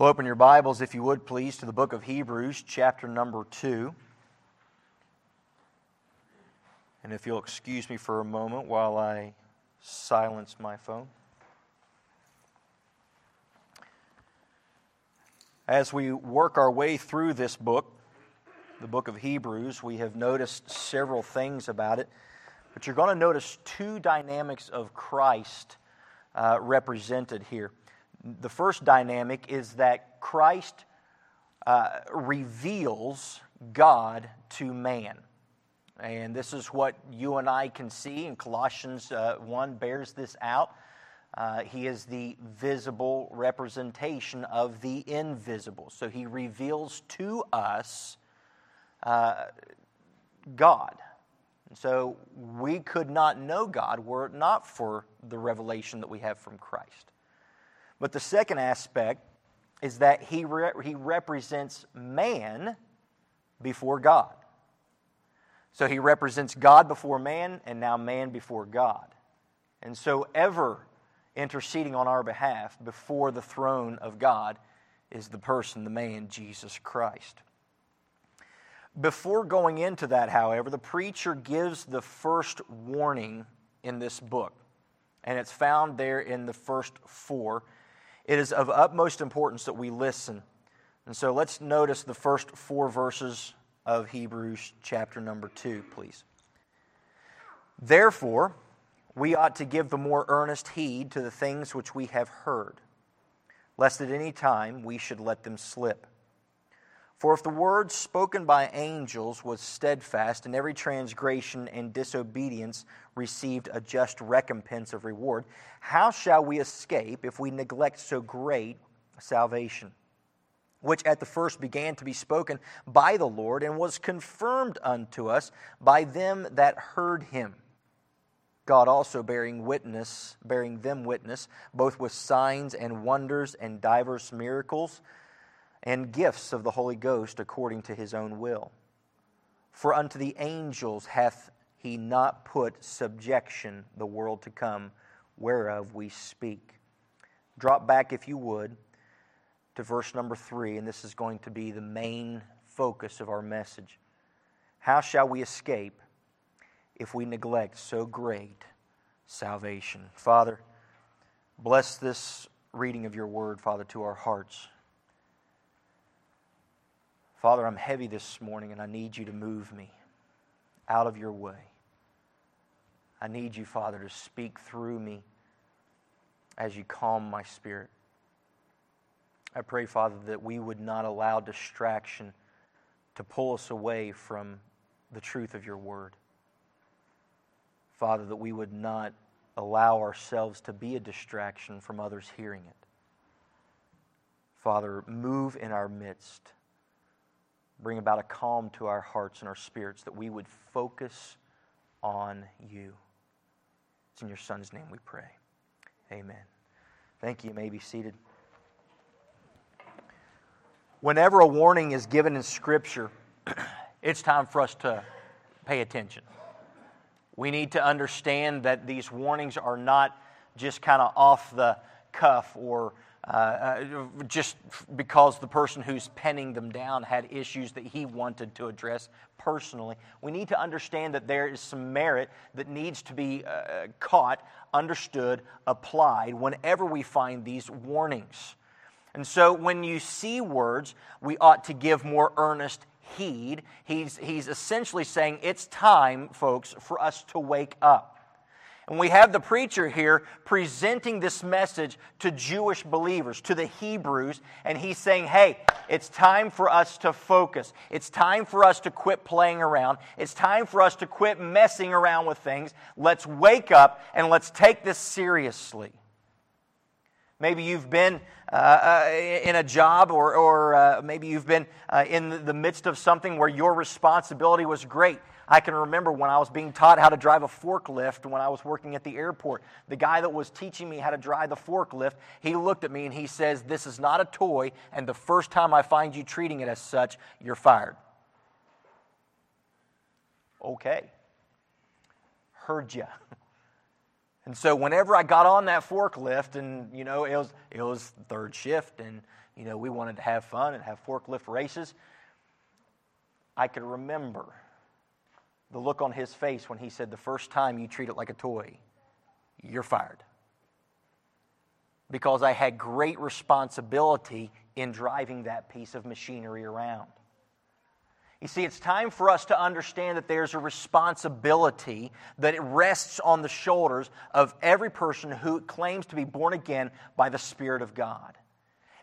Well, open your Bibles, if you would, please, to the book of Hebrews, chapter number 2. And if you'll excuse me for a moment while I silence my phone. As we work our way through this book, the book of Hebrews, we have noticed several things about it. But you're going to notice two dynamics of Christ uh, represented here. The first dynamic is that Christ uh, reveals God to man. And this is what you and I can see, and Colossians uh, 1 bears this out. Uh, he is the visible representation of the invisible. So he reveals to us uh, God. And so we could not know God were it not for the revelation that we have from Christ. But the second aspect is that he, re- he represents man before God. So he represents God before man, and now man before God. And so, ever interceding on our behalf before the throne of God is the person, the man, Jesus Christ. Before going into that, however, the preacher gives the first warning in this book, and it's found there in the first four. It is of utmost importance that we listen. And so let's notice the first four verses of Hebrews chapter number 2, please. Therefore, we ought to give the more earnest heed to the things which we have heard, lest at any time we should let them slip. For if the word spoken by angels was steadfast, and every transgression and disobedience received a just recompense of reward, how shall we escape if we neglect so great salvation? which at the first began to be spoken by the Lord and was confirmed unto us by them that heard him. God also bearing witness, bearing them witness, both with signs and wonders and divers miracles and gifts of the Holy Ghost according to his own will. For unto the angels hath he not put subjection the world to come, whereof we speak. Drop back, if you would to verse number three, and this is going to be the main focus of our message. How shall we escape if we neglect so great salvation? Father, bless this reading of your word, Father, to our hearts. Father, I'm heavy this morning and I need you to move me out of your way. I need you, Father, to speak through me as you calm my spirit. I pray, Father, that we would not allow distraction to pull us away from the truth of your word. Father, that we would not allow ourselves to be a distraction from others hearing it. Father, move in our midst. Bring about a calm to our hearts and our spirits that we would focus on you. It's in your Son's name we pray. Amen. Thank you. You may be seated. Whenever a warning is given in Scripture, it's time for us to pay attention. We need to understand that these warnings are not just kind of off the cuff or uh, uh, just because the person who's penning them down had issues that he wanted to address personally. We need to understand that there is some merit that needs to be uh, caught, understood, applied whenever we find these warnings. And so when you see words, we ought to give more earnest heed. He's, he's essentially saying it's time, folks, for us to wake up. And we have the preacher here presenting this message to Jewish believers, to the Hebrews, and he's saying, hey, it's time for us to focus. It's time for us to quit playing around. It's time for us to quit messing around with things. Let's wake up and let's take this seriously. Maybe you've been uh, uh, in a job, or, or uh, maybe you've been uh, in the midst of something where your responsibility was great. I can remember when I was being taught how to drive a forklift when I was working at the airport. The guy that was teaching me how to drive the forklift, he looked at me and he says, This is not a toy, and the first time I find you treating it as such, you're fired. Okay. Heard you. And so whenever I got on that forklift, and you know, it was it was third shift, and you know, we wanted to have fun and have forklift races. I could remember the look on his face when he said, The first time you treat it like a toy, you're fired. Because I had great responsibility in driving that piece of machinery around. You see, it's time for us to understand that there's a responsibility that it rests on the shoulders of every person who claims to be born again by the Spirit of God.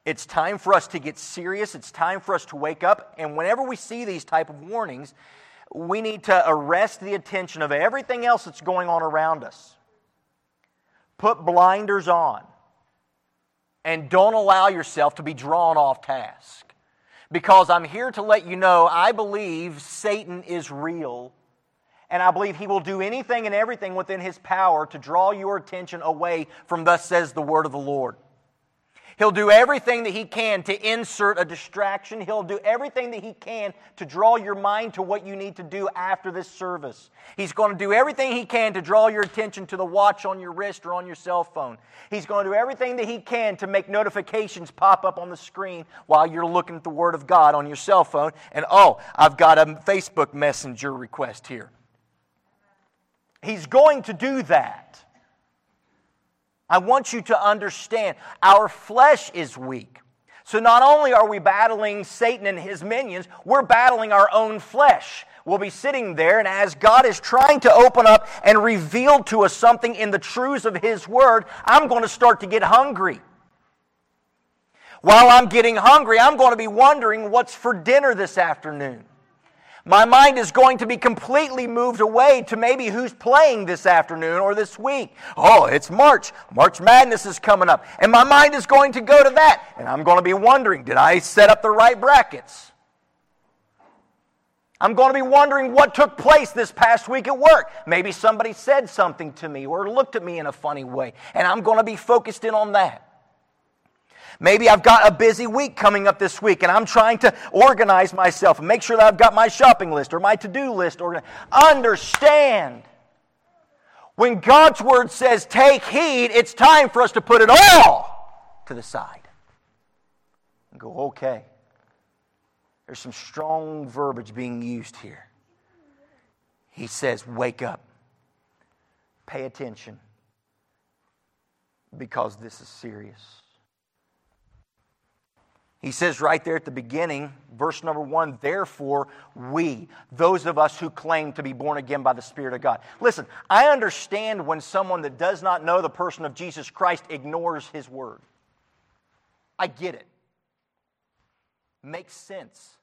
It's time for us to get serious. It's time for us to wake up. And whenever we see these type of warnings, we need to arrest the attention of everything else that's going on around us. Put blinders on. And don't allow yourself to be drawn off task. Because I'm here to let you know I believe Satan is real. And I believe he will do anything and everything within his power to draw your attention away from thus says the word of the Lord. He'll do everything that he can to insert a distraction. He'll do everything that he can to draw your mind to what you need to do after this service. He's going to do everything he can to draw your attention to the watch on your wrist or on your cell phone. He's going to do everything that he can to make notifications pop up on the screen while you're looking at the Word of God on your cell phone. And oh, I've got a Facebook Messenger request here. He's going to do that. I want you to understand our flesh is weak. So not only are we battling Satan and his minions, we're battling our own flesh. We'll be sitting there, and as God is trying to open up and reveal to us something in the truths of His Word, I'm going to start to get hungry. While I'm getting hungry, I'm going to be wondering what's for dinner this afternoon. My mind is going to be completely moved away to maybe who's playing this afternoon or this week. Oh, it's March. March Madness is coming up. And my mind is going to go to that. And I'm going to be wondering did I set up the right brackets? I'm going to be wondering what took place this past week at work. Maybe somebody said something to me or looked at me in a funny way. And I'm going to be focused in on that. Maybe I've got a busy week coming up this week and I'm trying to organize myself and make sure that I've got my shopping list or my to do list. Organized. Understand. When God's word says take heed, it's time for us to put it all to the side and go, okay. There's some strong verbiage being used here. He says, wake up, pay attention, because this is serious. He says right there at the beginning, verse number one, therefore we, those of us who claim to be born again by the Spirit of God. Listen, I understand when someone that does not know the person of Jesus Christ ignores his word. I get it. Makes sense.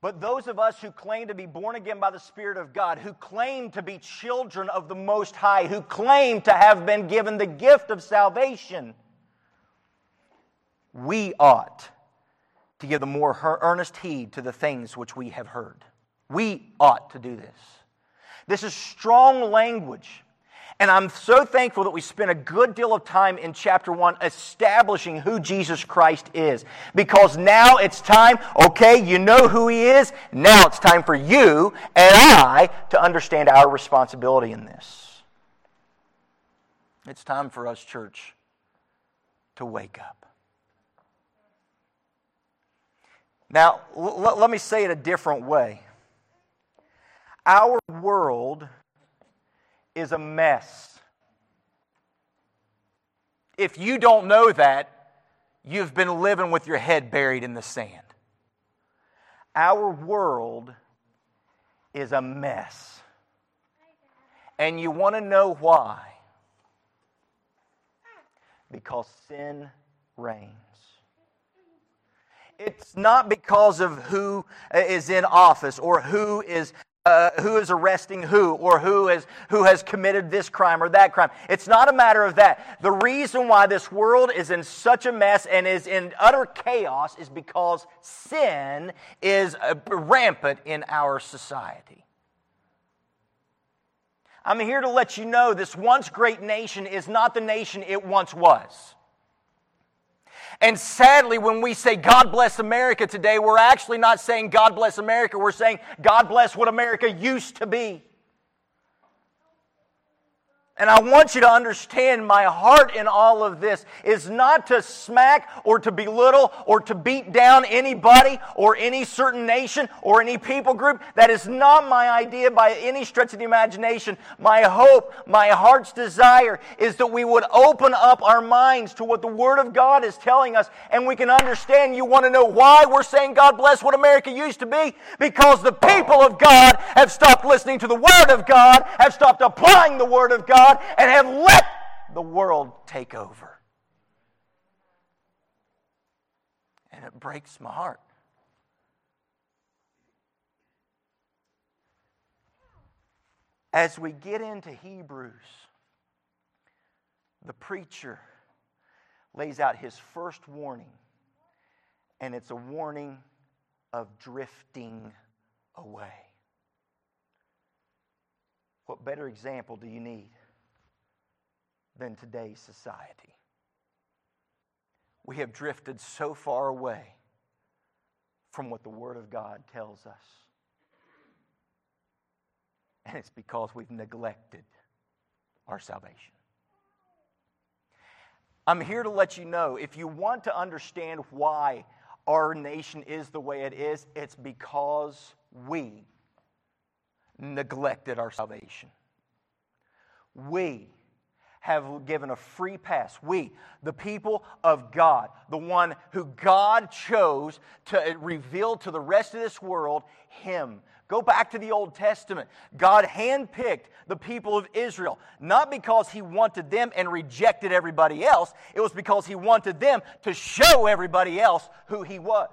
But those of us who claim to be born again by the Spirit of God, who claim to be children of the Most High, who claim to have been given the gift of salvation, we ought to give the more earnest heed to the things which we have heard. We ought to do this. This is strong language. And I'm so thankful that we spent a good deal of time in chapter 1 establishing who Jesus Christ is. Because now it's time, okay, you know who he is. Now it's time for you and I to understand our responsibility in this. It's time for us, church, to wake up. Now, l- let me say it a different way. Our world is a mess. If you don't know that, you've been living with your head buried in the sand. Our world is a mess. And you want to know why? Because sin reigns. It's not because of who is in office or who is uh, who is arresting who or who, is, who has committed this crime or that crime. It's not a matter of that. The reason why this world is in such a mess and is in utter chaos is because sin is uh, rampant in our society. I'm here to let you know this once great nation is not the nation it once was. And sadly, when we say God bless America today, we're actually not saying God bless America. We're saying God bless what America used to be. And I want you to understand my heart in all of this is not to smack or to belittle or to beat down anybody or any certain nation or any people group. That is not my idea by any stretch of the imagination. My hope, my heart's desire is that we would open up our minds to what the Word of God is telling us and we can understand. You want to know why we're saying God bless what America used to be? Because the people of God have stopped listening to the Word of God, have stopped applying the Word of God, and have let the world take over. And it breaks my heart. As we get into Hebrews, the preacher lays out his first warning, and it's a warning of drifting away. What better example do you need than today's society? We have drifted so far away from what the Word of God tells us. And it's because we've neglected our salvation. I'm here to let you know if you want to understand why our nation is the way it is, it's because we neglected our salvation. We have given a free pass. We, the people of God, the one who God chose to uh, reveal to the rest of this world, Him. Go back to the Old Testament. God handpicked the people of Israel, not because He wanted them and rejected everybody else, it was because He wanted them to show everybody else who He was.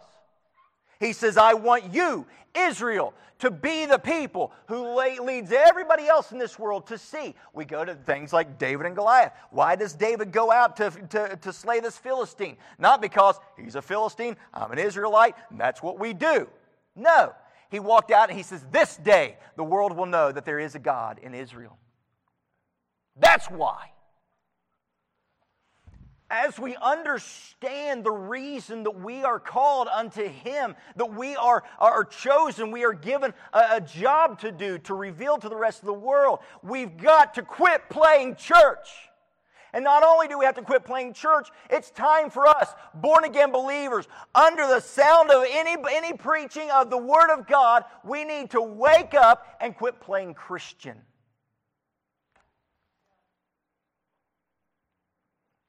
He says, I want you, Israel, to be the people who leads everybody else in this world to see. We go to things like David and Goliath. Why does David go out to, to, to slay this Philistine? Not because he's a Philistine, I'm an Israelite, and that's what we do. No. He walked out and he says, This day the world will know that there is a God in Israel. That's why as we understand the reason that we are called unto Him, that we are, are chosen, we are given a, a, job to do to reveal to the rest of the world, we've got to quit playing church. And not only do we have to quit playing church, it's time for us, born again believers, under the sound of any, any preaching of the Word of God, we need to wake up and quit playing Christian.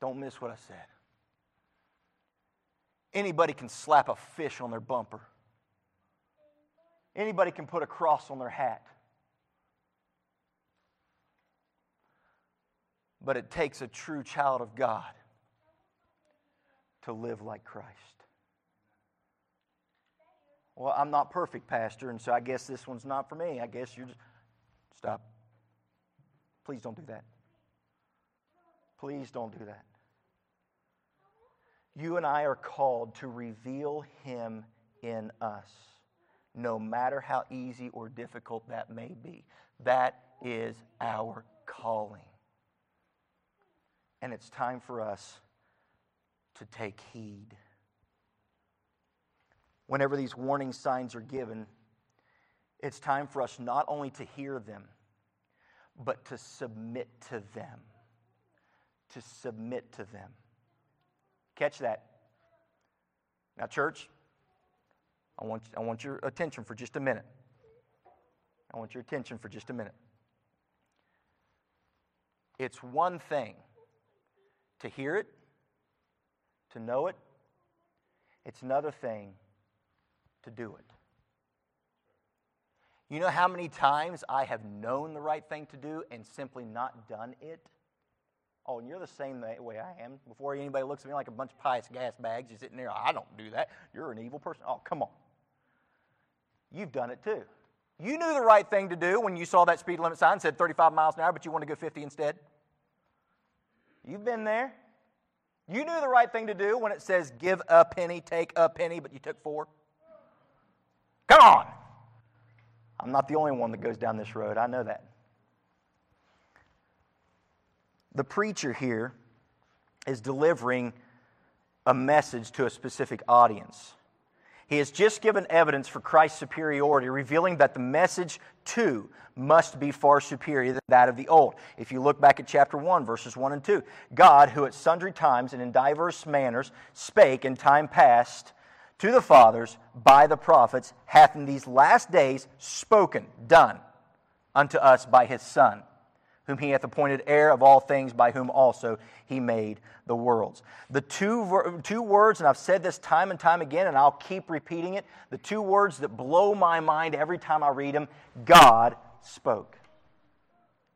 Don't miss what I said. Anybody can slap a fish on their bumper. Anybody can put a cross on their hat. But it takes a true child of God to live like Christ. Well, I'm not perfect, Pastor, and so I guess this one's not for me. I guess you're just. Stop. Please don't do that. Please don't do that. You and I are called to reveal Him in us, no matter how easy or difficult that may be. That is our calling. And it's time for us to take heed. Whenever these warning signs are given, it's time for us not only to hear them, but to submit to them. To submit to them. Catch that. Now, church, I want, I want your attention for just a minute. I want your attention for just a minute. It's one thing to hear it, to know it, it's another thing to do it. You know how many times I have known the right thing to do and simply not done it? Oh, and you're the same way I am. Before anybody looks at me like a bunch of pious gas bags, you're sitting there, I don't do that. You're an evil person. Oh, come on. You've done it too. You knew the right thing to do when you saw that speed limit sign said 35 miles an hour, but you want to go 50 instead. You've been there. You knew the right thing to do when it says give a penny, take a penny, but you took four. Come on. I'm not the only one that goes down this road. I know that. The preacher here is delivering a message to a specific audience. He has just given evidence for Christ's superiority, revealing that the message too must be far superior than that of the old. If you look back at chapter 1, verses 1 and 2, God, who at sundry times and in diverse manners spake in time past to the fathers by the prophets, hath in these last days spoken, done unto us by his Son whom he hath appointed heir of all things, by whom also he made the worlds. The two, two words, and I've said this time and time again, and I'll keep repeating it the two words that blow my mind every time I read them God spoke.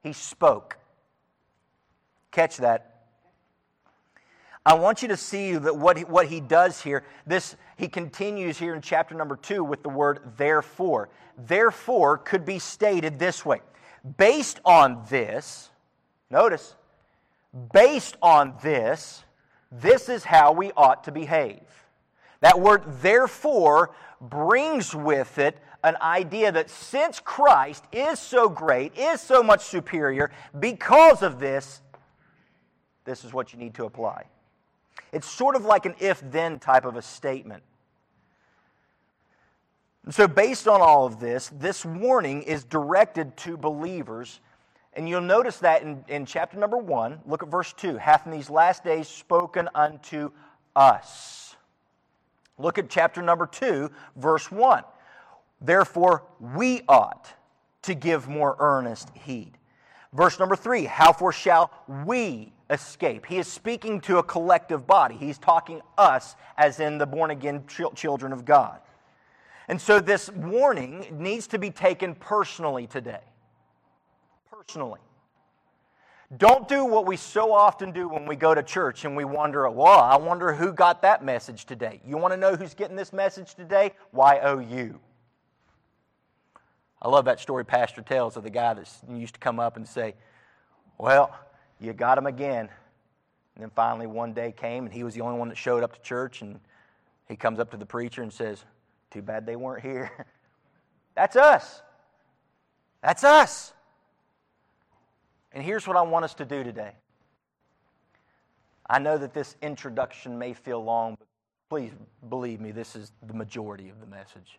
He spoke. Catch that. I want you to see that what he, what he does here, this he continues here in chapter number two with the word therefore. Therefore could be stated this way Based on this, notice, based on this, this is how we ought to behave. That word, therefore, brings with it an idea that since Christ is so great, is so much superior, because of this, this is what you need to apply. It's sort of like an if then type of a statement. So, based on all of this, this warning is directed to believers. And you'll notice that in, in chapter number one, look at verse 2 hath in these last days spoken unto us. Look at chapter number 2, verse 1. Therefore, we ought to give more earnest heed. Verse number 3 How for shall we escape? He is speaking to a collective body. He's talking us as in the born again children of God. And so this warning needs to be taken personally today. Personally. Don't do what we so often do when we go to church and we wonder, well, I wonder who got that message today. You want to know who's getting this message today? YOU. I love that story Pastor tells of the guy that used to come up and say, Well, you got him again. And then finally one day came and he was the only one that showed up to church and he comes up to the preacher and says, too bad they weren't here. That's us. That's us. And here's what I want us to do today. I know that this introduction may feel long, but please believe me, this is the majority of the message.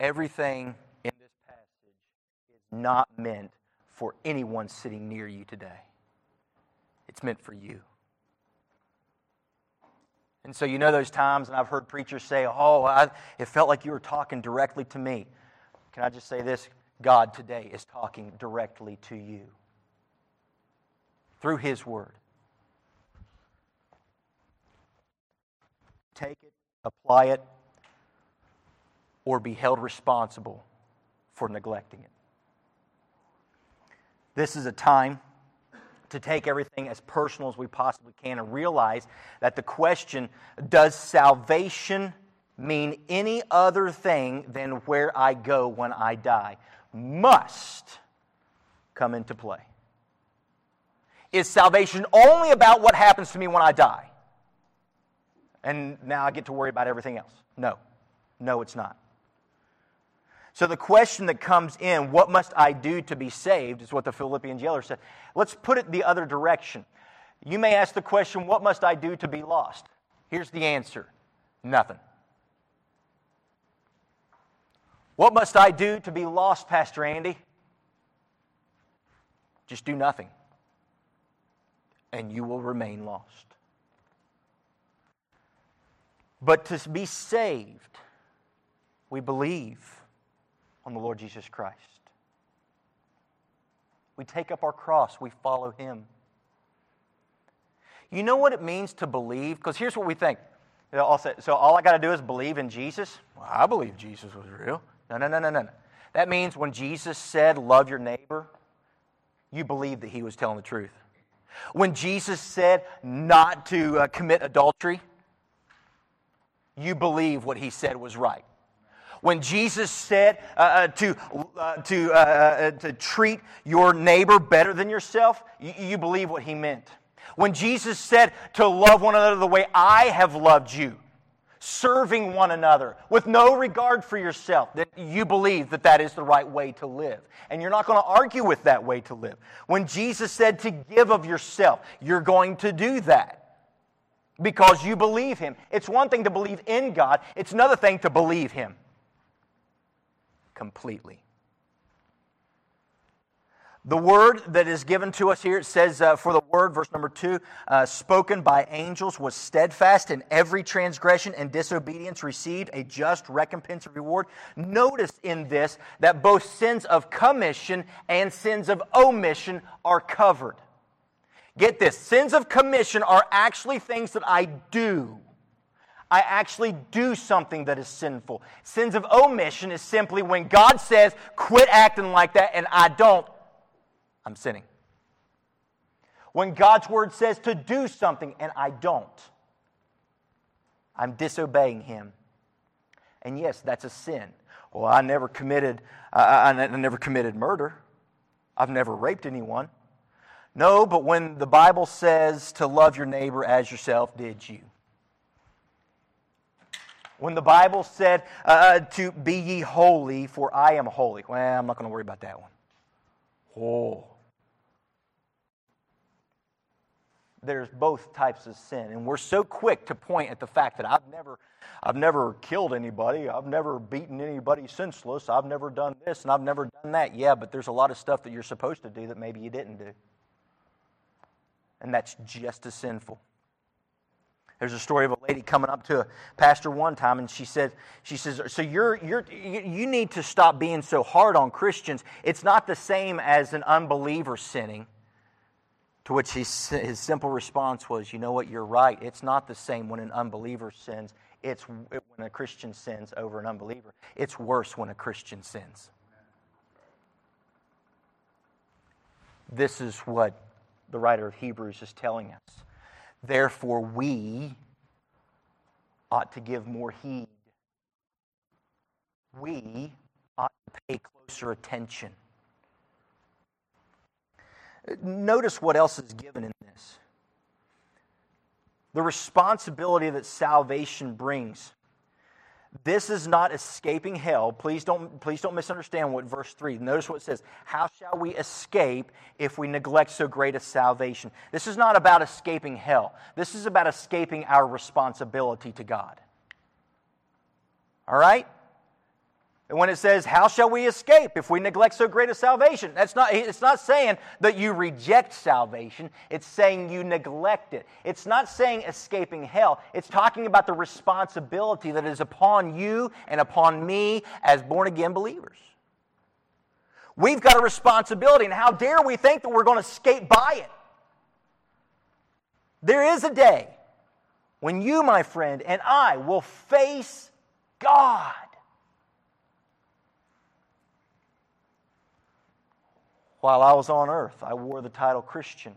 Everything in this passage is not meant for anyone sitting near you today, it's meant for you. And so, you know, those times, and I've heard preachers say, Oh, I, it felt like you were talking directly to me. Can I just say this? God today is talking directly to you through His Word. Take it, apply it, or be held responsible for neglecting it. This is a time to take everything as personal as we possibly can and realize that the question, does salvation mean any other thing than where I go when I die, must come into play. Is salvation only about what happens to me when I die? And now I get to worry about everything else? No. No, it's not. So the question that comes in, what must I do to be saved, is what the Philippian jailer said. Let's put it the other direction. You may ask the question, what must I do to be lost? Here's the answer nothing. What must I do to be lost, Pastor Andy? Just do nothing, and you will remain lost. But to be saved, we believe on the Lord Jesus Christ. We take up our cross, we follow Him. You know what it means to believe? Because here's what we think. So all I got to do is believe in Jesus? Well, I believe Jesus was real. No, no, no, no, no. That means when Jesus said, Love your neighbor, you believe that he was telling the truth. When Jesus said not to uh, commit adultery, you believe what he said was right. When Jesus said uh, uh, to, uh, to, uh, uh, to treat your neighbor better than yourself, you, you believe what he meant. When Jesus said to love one another the way I have loved you, serving one another with no regard for yourself, that you believe that that is the right way to live. And you're not going to argue with that way to live. When Jesus said to give of yourself, you're going to do that. because you believe Him. It's one thing to believe in God, it's another thing to believe Him completely. The word that is given to us here, it says, uh, for the word, verse number two, uh, spoken by angels was steadfast, in every transgression and disobedience received a just recompense of reward. Notice in this that both sins of commission and sins of omission are covered. Get this sins of commission are actually things that I do. I actually do something that is sinful. Sins of omission is simply when God says, quit acting like that, and I don't. I'm sinning. When God's word says to do something and I don't, I'm disobeying Him. And yes, that's a sin. Well, I never committed, I, I, I never committed murder. I've never raped anyone. No, but when the Bible says to love your neighbor as yourself, did you? When the Bible said uh, to be ye holy, for I am holy. Well, I'm not going to worry about that one. Oh, there's both types of sin. And we're so quick to point at the fact that I've never, I've never killed anybody, I've never beaten anybody senseless, I've never done this, and I've never done that. Yeah, but there's a lot of stuff that you're supposed to do that maybe you didn't do. And that's just as sinful. There's a story of a lady coming up to a pastor one time, and she said, "She says, so you're you're you need to stop being so hard on Christians. It's not the same as an unbeliever sinning." To which his, his simple response was, You know what? You're right. It's not the same when an unbeliever sins. It's when a Christian sins over an unbeliever. It's worse when a Christian sins. This is what the writer of Hebrews is telling us. Therefore, we ought to give more heed. We ought to pay closer attention Notice what else is given in this the responsibility that salvation brings. This is not escaping hell. Please don't, please don't misunderstand what verse 3. Notice what it says. How shall we escape if we neglect so great a salvation? This is not about escaping hell. This is about escaping our responsibility to God. All right? And when it says, How shall we escape if we neglect so great a salvation? That's not, it's not saying that you reject salvation, it's saying you neglect it. It's not saying escaping hell, it's talking about the responsibility that is upon you and upon me as born again believers. We've got a responsibility, and how dare we think that we're going to skate by it? There is a day when you, my friend, and I will face God. While I was on earth, I wore the title Christian.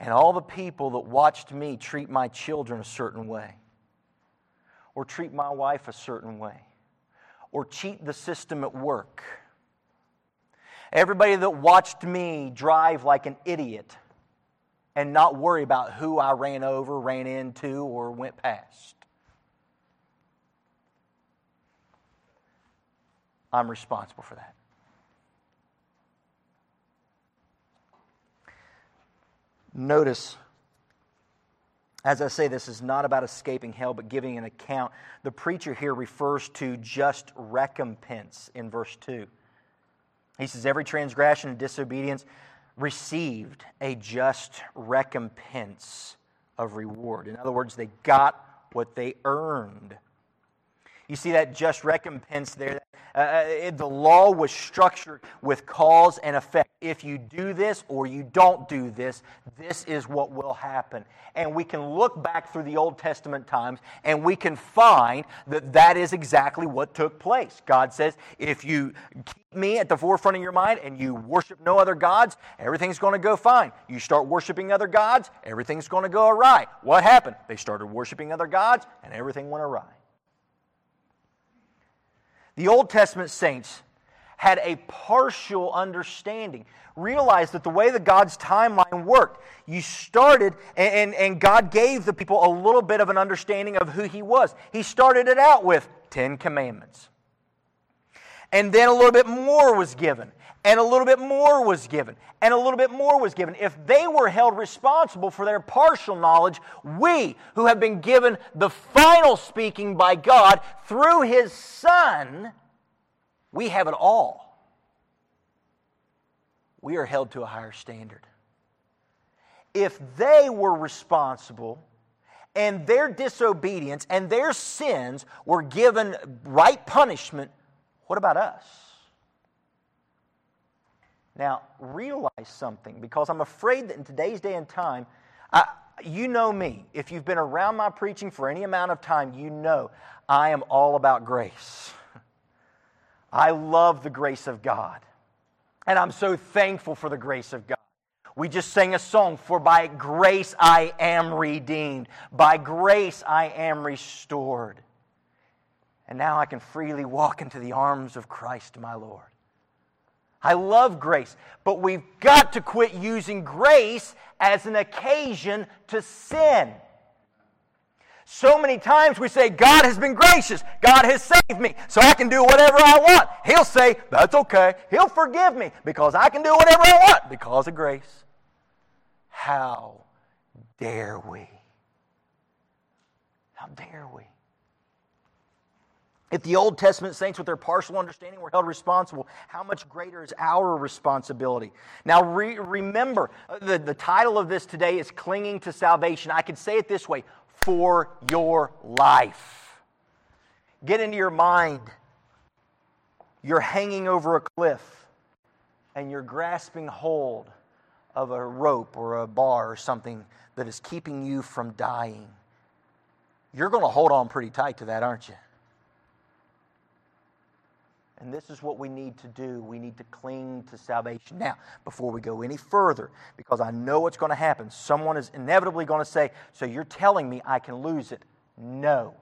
And all the people that watched me treat my children a certain way, or treat my wife a certain way, or cheat the system at work. Everybody that watched me drive like an idiot and not worry about who I ran over, ran into, or went past. I'm responsible for that. Notice, as I say, this is not about escaping hell, but giving an account. The preacher here refers to just recompense in verse 2. He says, Every transgression and disobedience received a just recompense of reward. In other words, they got what they earned. You see that just recompense there. Uh, uh, it, the law was structured with cause and effect. If you do this or you don't do this, this is what will happen. And we can look back through the Old Testament times and we can find that that is exactly what took place. God says, if you keep me at the forefront of your mind and you worship no other gods, everything's going to go fine. You start worshiping other gods, everything's going to go awry. What happened? They started worshiping other gods and everything went awry. The Old Testament saints had a partial understanding. Realized that the way that God's timeline worked, you started and, and, and, God gave the people a little bit of an understanding of who He was. He started it out with Ten Commandments. And then a little bit more was given. And a little bit more was given, and a little bit more was given. If they were held responsible for their partial knowledge, we, who have been given the final speaking by God through His Son, we have it all. We are held to a higher standard. If they were responsible, and their disobedience and their sins were given right punishment, what about us? Now, realize something because I'm afraid that in today's day and time, I, you know me. If you've been around my preaching for any amount of time, you know I am all about grace. I love the grace of God. And I'm so thankful for the grace of God. We just sang a song, For by grace I am redeemed, by grace I am restored. And now I can freely walk into the arms of Christ my Lord. I love grace, but we've got to quit using grace as an occasion to sin. So many times we say, God has been gracious. God has saved me, so I can do whatever I want. He'll say, That's okay. He'll forgive me because I can do whatever I want because of grace. How dare we? How dare we? If the Old Testament saints, with their partial understanding, were held responsible, how much greater is our responsibility? Now, re- remember, the, the title of this today is Clinging to Salvation. I could say it this way for your life. Get into your mind. You're hanging over a cliff and you're grasping hold of a rope or a bar or something that is keeping you from dying. You're going to hold on pretty tight to that, aren't you? And this is what we need to do. We need to cling to salvation. Now, before we go any further, because I know what's going to happen, someone is inevitably going to say, So you're telling me I can lose it? No.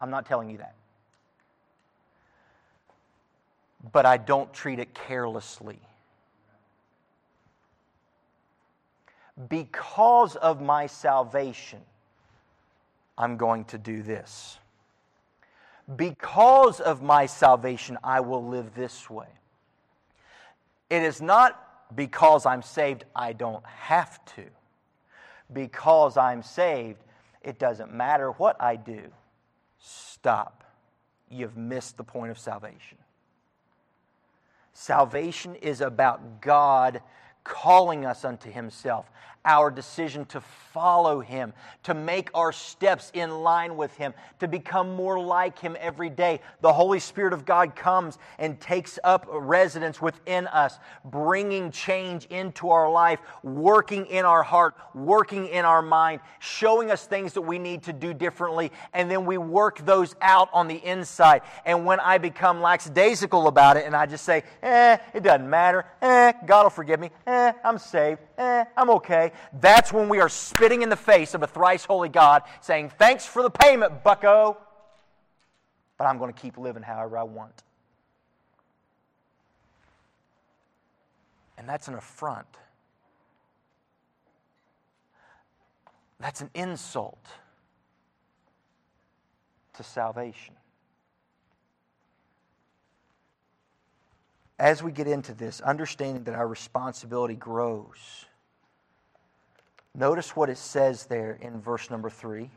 I'm not telling you that. But I don't treat it carelessly. Because of my salvation, I'm going to do this. Because of my salvation, I will live this way. It is not because I'm saved, I don't have to. Because I'm saved, it doesn't matter what I do. Stop. You've missed the point of salvation. Salvation is about God calling us unto Himself our decision to follow Him, to make our steps in line with Him, to become more like Him every day. The Holy Spirit of God comes and takes up residence within us, bringing change into our life, working in our heart, working in our mind, showing us things that we need to do differently, and then we work those out on the inside. And when I become lackadaisical about it and I just say, eh, it doesn't matter, eh, God will forgive me, eh, I'm saved, eh, I'm okay, that's when we are spitting in the face of a thrice holy God saying, Thanks for the payment, bucko, but I'm going to keep living however I want. And that's an affront. That's an insult to salvation. As we get into this, understanding that our responsibility grows Notice what it says there in verse number three.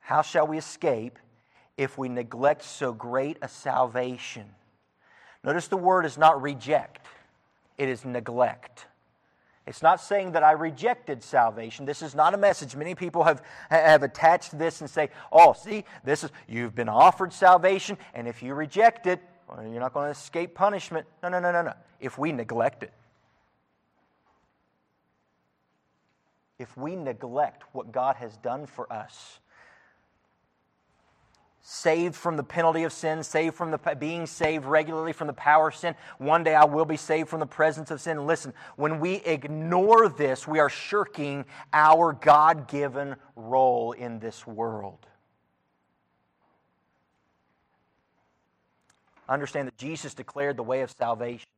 How shall we escape if we neglect so great a salvation? Notice the word is not reject, it is neglect. It's not saying that I rejected salvation. This is not a message. Many people have, have attached this and say, oh, see, this is, you've been offered salvation, and if you reject it, you're not going to escape punishment. No, no, no, no, no. If we neglect it. if we neglect what God has done for us. Saved from the penalty of sin, saved from the being saved regularly from the power of sin. One day I will be saved from the presence of sin. Listen, when we ignore this, we are shirking our God given role in this world. Understand that Jesus declared the way of salvation.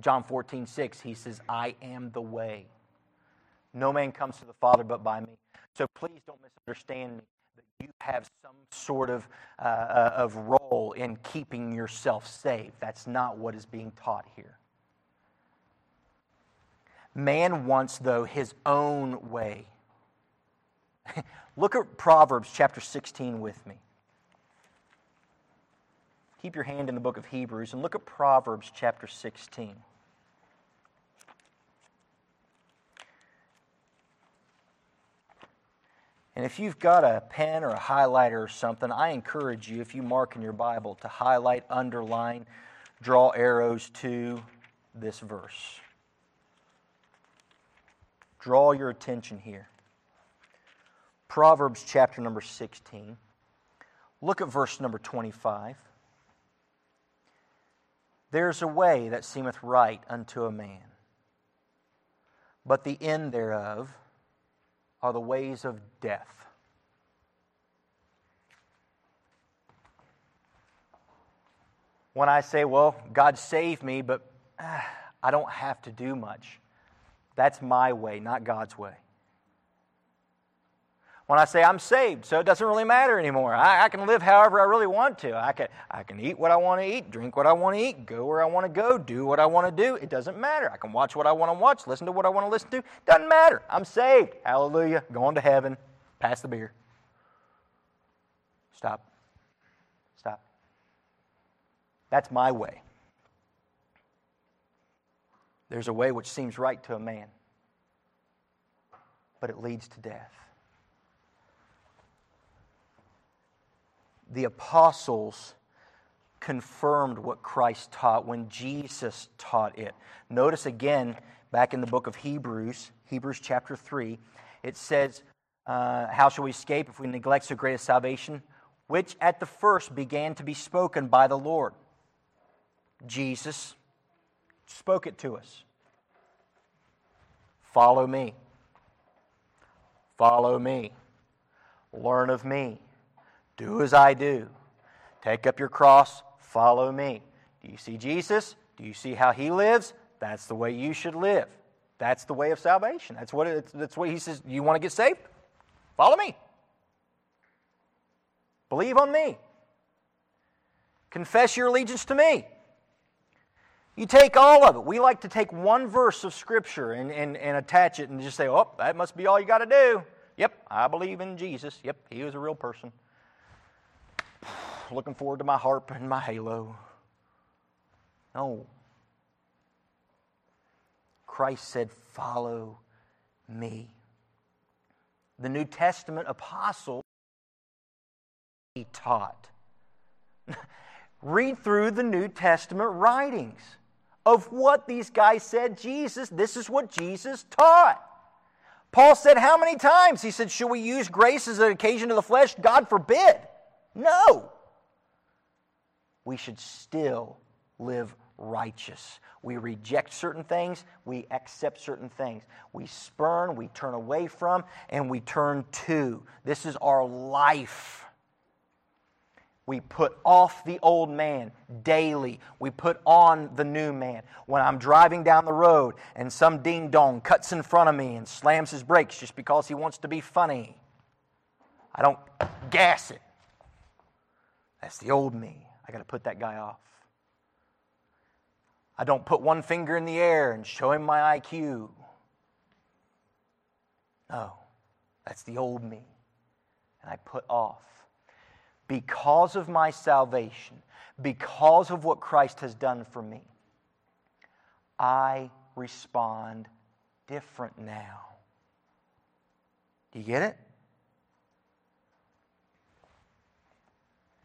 John 14, 6, he says, I am the way. No man comes to the Father but by me. So please don't misunderstand me. That you have some sort of, uh, uh, of role in keeping yourself safe. That's not what is being taught here. Man wants, though, his own way. Look at Proverbs chapter 16 with me. Keep your hand in the book of Hebrews and look at Proverbs chapter 16. And if you've got a pen or a highlighter or something, I encourage you, if you mark in your Bible, to highlight, underline, draw arrows to this verse. Draw your attention here. Proverbs chapter number 16. Look at verse number 25. There's a way that seemeth right unto a man, but the end thereof are the ways of death. When I say, well, God saved me, but uh, I don't have to do much, that's my way, not God's way. When I say I'm saved, so it doesn't really matter anymore. I, I, can live however I really want to. I can, I can eat what I want to eat, drink what I want to eat, go where I want to go, do what I want to do. It doesn't matter. I can watch what I want to watch, listen to what I want to listen to. Doesn't matter. I'm saved. Hallelujah. Going to heaven. Pass the beer. Stop. Stop. That's my way. There's a way which seems right to a man, but it leads to death. The apostles confirmed what Christ taught when Jesus taught it. Notice again, back in the book of Hebrews, Hebrews chapter 3, it says, uh, How shall we escape if we neglect so great a salvation, which at the first began to be spoken by the Lord? Jesus spoke it to us. Follow me. Follow me. Learn of me. Do as I do. Take up your cross, follow me. Do you see Jesus? Do you see how he lives? That's the way you should live. That's the way of salvation. That's what, it, that's what he says. You want to get saved? Follow me. Believe on me. Confess your allegiance to me. You take all of it. We like to take one verse of Scripture and, and, and attach it and just say, oh, that must be all you got to do. Yep, I believe in Jesus. Yep, he was a real person looking forward to my harp and my halo. No. Christ said, Follow me. The New Testament apostle he taught. Read through the New Testament writings of what these guys said Jesus, this is what Jesus taught. Paul said, How many times? He said, Should we use grace as an occasion of the flesh? God forbid. No we should still live righteous. We reject certain things, we accept certain things. We spurn, we turn away from, and we turn to. This is our life. We put off the old man daily. We put on the new man. When I'm driving down the road and some ding dong cuts in front of me and slams his brakes just because he wants to be funny, I don't gas it. That's the old me. I got to put that guy off. I don't put one finger in the air and show him my IQ. No, that's the old me. And I put off. Because of my salvation, because of what Christ has done for me, I respond different now. Do you get it?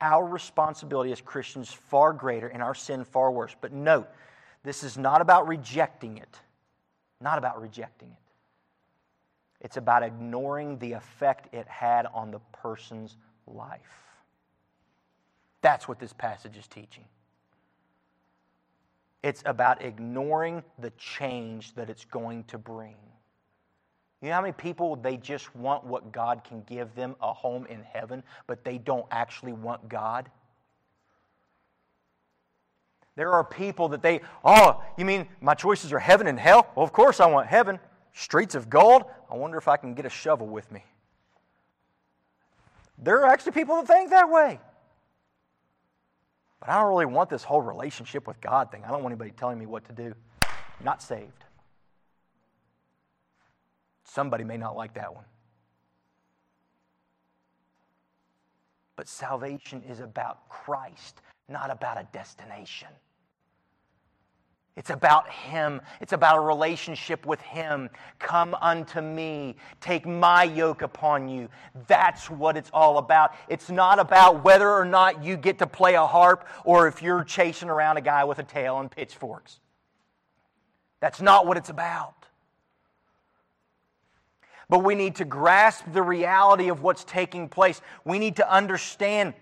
Our responsibility as Christians far greater and our sin far worse. But note, this is not about rejecting it. Not about rejecting it. It's about ignoring the effect it had on the person's life. That's what this passage is teaching. It's about ignoring the change that it's going to bring. You know how many people they just want what God can give them, a home in heaven, but they don't actually want God? There are people that they, oh, you mean my choices are heaven and hell? Well, of course I want heaven. Streets of gold? I wonder if I can get a shovel with me. There are actually people that think that way. But I don't really want this whole relationship with God thing. I don't want anybody telling me what to do. I'm not saved. Somebody may not like that one. But salvation is about Christ, not about a destination. It's about Him. It's about a relationship with Him. Come unto me. Take my yoke upon you. That's what it's all about. It's not about whether or not you get to play a harp or if you're chasing around a guy with a tail and pitchforks. That's not what it's about. But we need to grasp the reality of what's taking place. We need to understand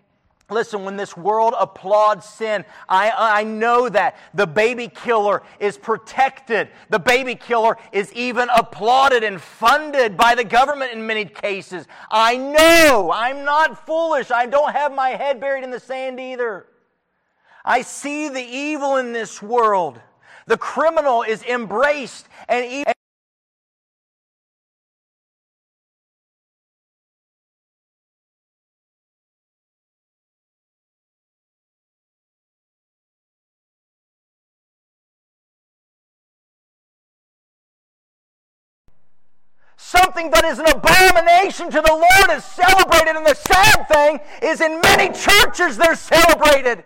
Listen, when this world applauds sin, I, I know that the baby killer is protected. The baby killer is even applauded and funded by the government in many cases. I know. I'm not foolish. I don't have my head buried in the sand either. I see the evil in this world. The criminal is embraced and even something that is an abomination to the Lord is celebrated. And the sad thing is, in many churches, they're celebrated.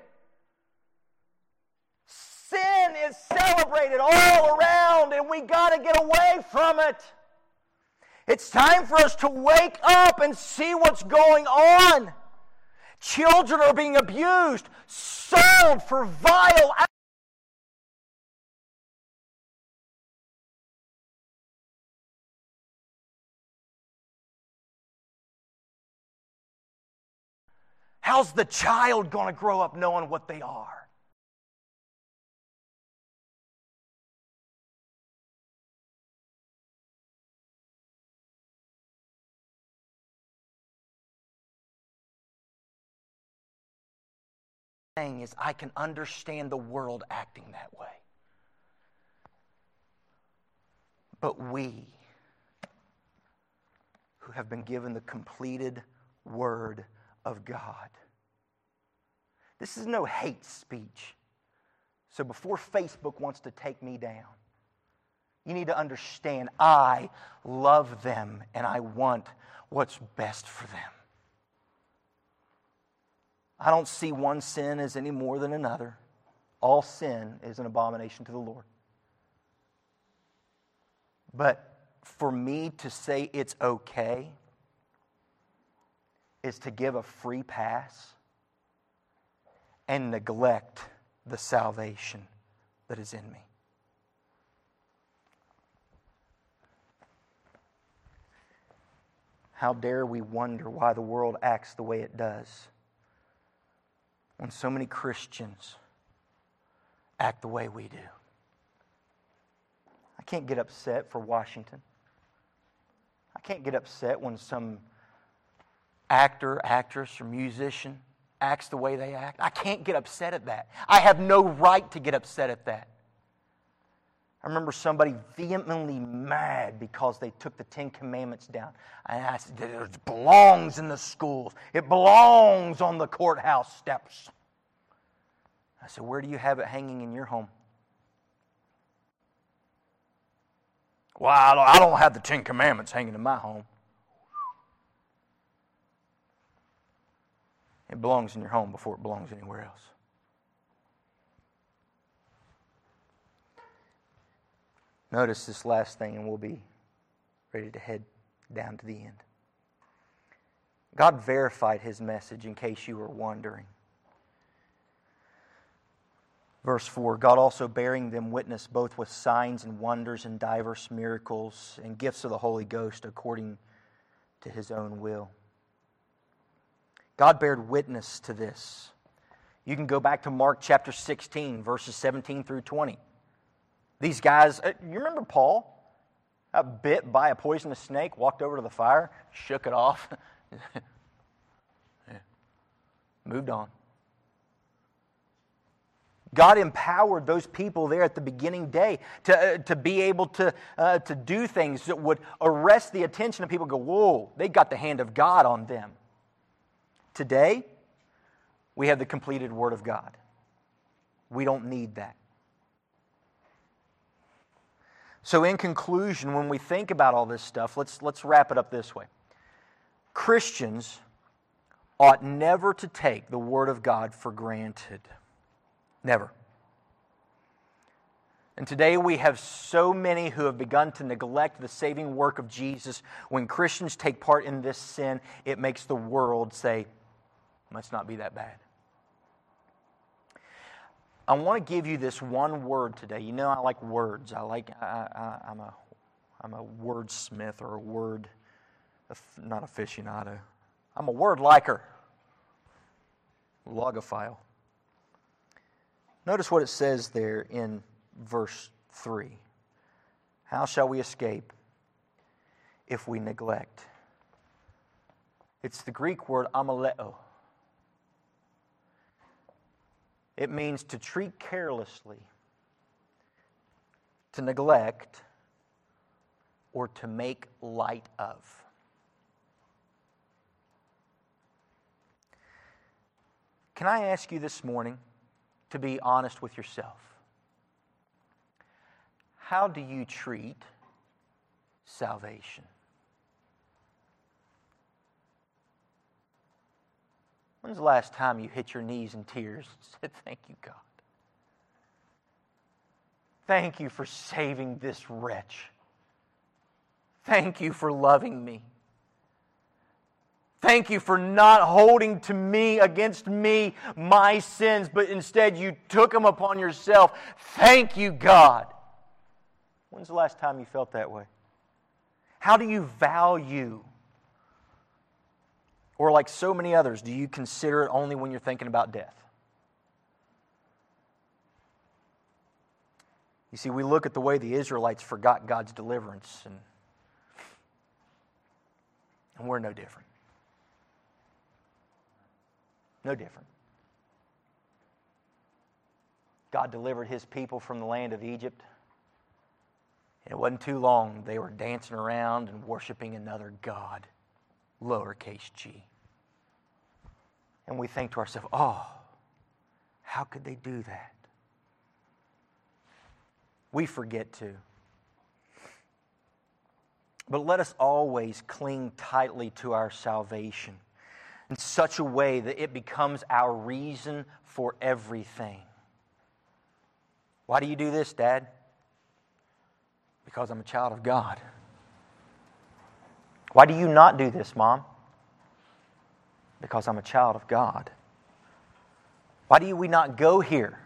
Sin is celebrated all around, and we got to get away from it. It's time for us to wake up and see what's going on. Children are being abused, sold for vile How's the child going to grow up knowing what they are? Thing is, I can understand the world acting that way. But we, who have been given the completed word of God. This is no hate speech. So before Facebook wants to take me down, you need to understand I love them and I want what's best for them. I don't see one sin as any more than another. All sin is an abomination to the Lord. But for me to say it's okay is to give a free pass and neglect the salvation that is in me. How dare we wonder why the world acts the way it does when so many Christians act the way we do? I can't get upset for Washington. I can't get upset when some actor, actress, or musician acts the way they act. I can't get upset at that. I have no right to get upset at that. I remember somebody vehemently mad because they took the Ten Commandments down. And I said, it belongs in the schools, it belongs on the courthouse steps. I said, Where do you have it hanging in your home? Well, I don't have the Ten Commandments hanging in my home. It belongs in your home before it belongs anywhere else. Notice this last thing, and we'll be ready to head down to the end. God verified his message in case you were wondering. Verse 4 God also bearing them witness both with signs and wonders and diverse miracles and gifts of the Holy Ghost according to his own will. God bared witness to this. You can go back to Mark chapter 16, verses 17 through 20. These guys, uh, you remember Paul? Got bit by a poisonous snake, walked over to the fire, shook it off, moved on. God empowered those people there at the beginning day to, uh, to be able to, uh, to do things that would arrest the attention of people go, whoa, they got the hand of God on them. Today, we have the completed Word of God. We don't need that. So, in conclusion, when we think about all this stuff, let's, let's wrap it up this way Christians ought never to take the Word of God for granted. Never. And today we have so many who have begun to neglect the saving work of Jesus. When Christians take part in this sin, it makes the world say, must not be that bad. I want to give you this one word today. You know, I like words. I like, I, am a, I'm a wordsmith or a word, not a aficionado. I'm a word liker, logophile. Notice what it says there in verse 3. How shall we escape if we neglect? It's the Greek word ameleo. It means to treat carelessly, to neglect, or to make light of. Can I ask you this morning to be honest with yourself? How do you treat salvation? When's the last time you hit your knees in tears and said, Thank you, God? Thank you for saving this wretch. Thank you for loving me. Thank you for not holding to me against me my sins, but instead you took them upon yourself. Thank you, God. When's the last time you felt that way? How do you value or, like so many others, do you consider it only when you're thinking about death? You see, we look at the way the Israelites forgot God's deliverance, and, and we're no different. No different. God delivered his people from the land of Egypt. And it wasn't too long, they were dancing around and worshiping another God, lowercase g. And we think to ourselves, oh, how could they do that? We forget to. But let us always cling tightly to our salvation in such a way that it becomes our reason for everything. Why do you do this, Dad? Because I'm a child of God. Why do you not do this, Mom? Because I'm a child of God. Why do we not go here?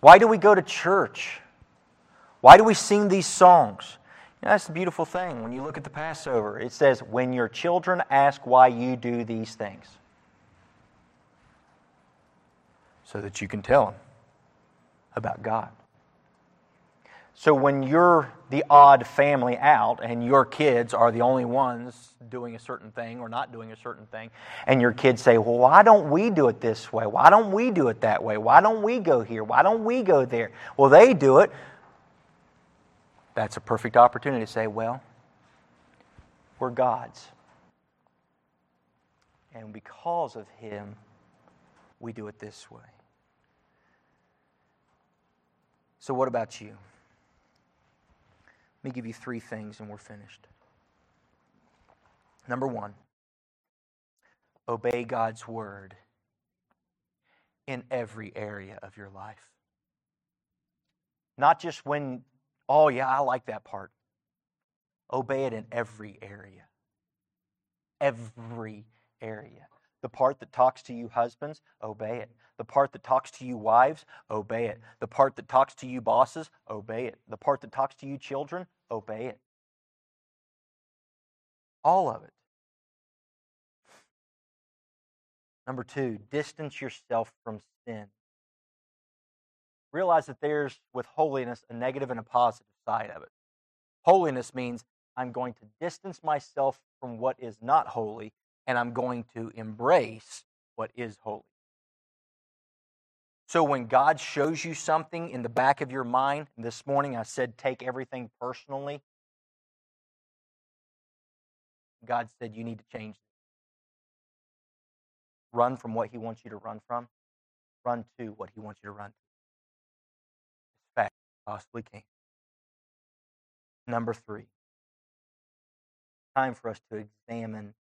Why do we go to church? Why do we sing these songs? You know, that's the beautiful thing when you look at the Passover. It says, When your children ask why you do these things, so that you can tell them about God. So when you're the odd family out and your kids are the only ones doing a certain thing or not doing a certain thing, and your kids say, Well, why don't we do it this way? Why don't we do it that way? Why don't we go here? Why don't we go there? Well, they do it. That's a perfect opportunity to say, Well, we're God's. And because of Him, we do it this way. So, what about you? Let me give you three things and we're finished. Number one, obey God's word in every area of your life. Not just when, oh, yeah, I like that part. Obey it in every area. Every area. The part that talks to you, husbands, obey it. The part that talks to you, wives, obey it. The part that talks to you, bosses, obey it. The part that talks to you, children, obey it. All of it. Number two, distance yourself from sin. Realize that there's, with holiness, a negative and a positive side of it. Holiness means I'm going to distance myself from what is not holy, and I'm going to embrace what is holy. So when God shows you something in the back of your mind, this morning I said take everything personally. God said you need to change. run from what He wants you to run from. Run to what He wants you to run to. As fast as possibly can. Number three, time for us to examine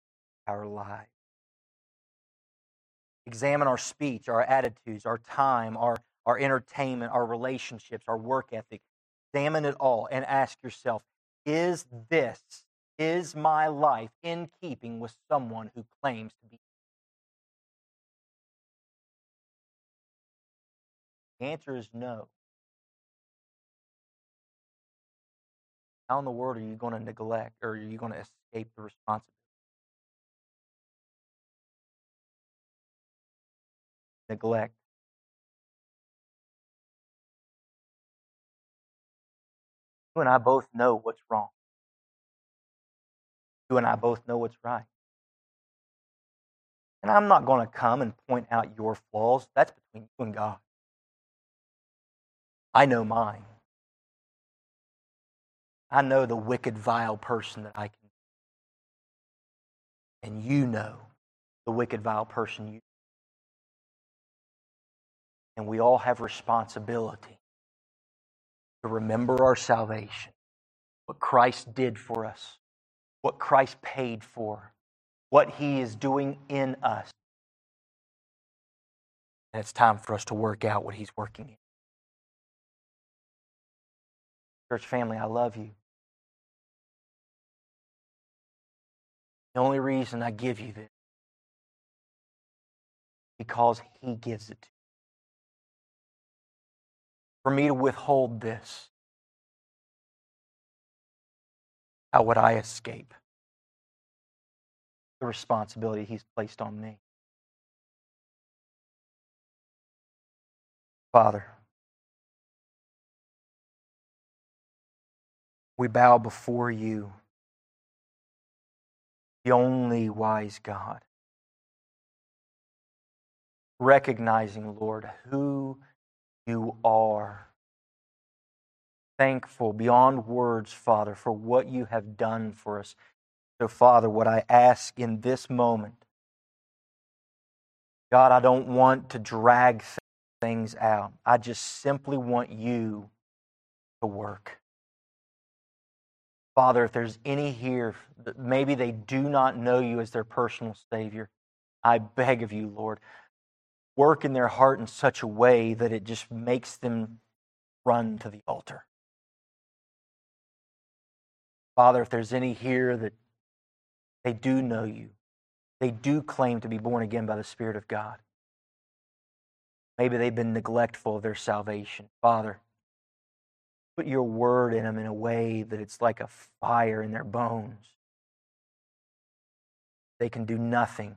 our lives. Examine our speech, our attitudes, our time, our, our entertainment, our relationships, our work ethic. Examine it all and ask yourself is this, is my life in keeping with someone who claims to be? The answer is no. How in the world are you going to neglect or are you going to escape the responsibility? Neglect. You and I both know what's wrong. You and I both know what's right. And I'm not going to come and point out your flaws. That's between you and God. I know mine. I know the wicked, vile person that I can. And you know the wicked, vile person you. And we all have responsibility to remember our salvation, what Christ did for us, what Christ paid for, what He is doing in us. And it's time for us to work out what He's working in. Church family, I love you. The only reason I give you this because he gives it to you. For me to withhold this, how would I escape the responsibility he's placed on me? Father, we bow before you the only wise God. Recognizing, Lord, who you are. Thankful beyond words, Father, for what you have done for us. So, Father, what I ask in this moment, God, I don't want to drag things out. I just simply want you to work. Father, if there's any here that maybe they do not know you as their personal Savior, I beg of you, Lord, work in their heart in such a way that it just makes them run to the altar. Father, if there's any here that they do know you, they do claim to be born again by the Spirit of God. Maybe they've been neglectful of their salvation. Father, Put your word in them in a way that it's like a fire in their bones. They can do nothing.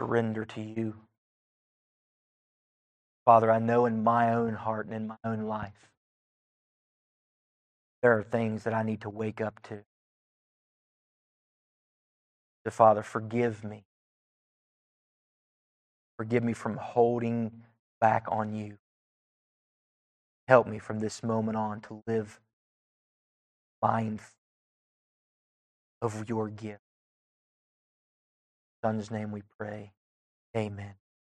Surrender to you. Father, I know in my own heart and in my own life, there are things that I need to wake up to. So, Father, forgive me. Forgive me from holding back on you. Help me from this moment on to live mindful of your gift. In Son's name we pray. Amen.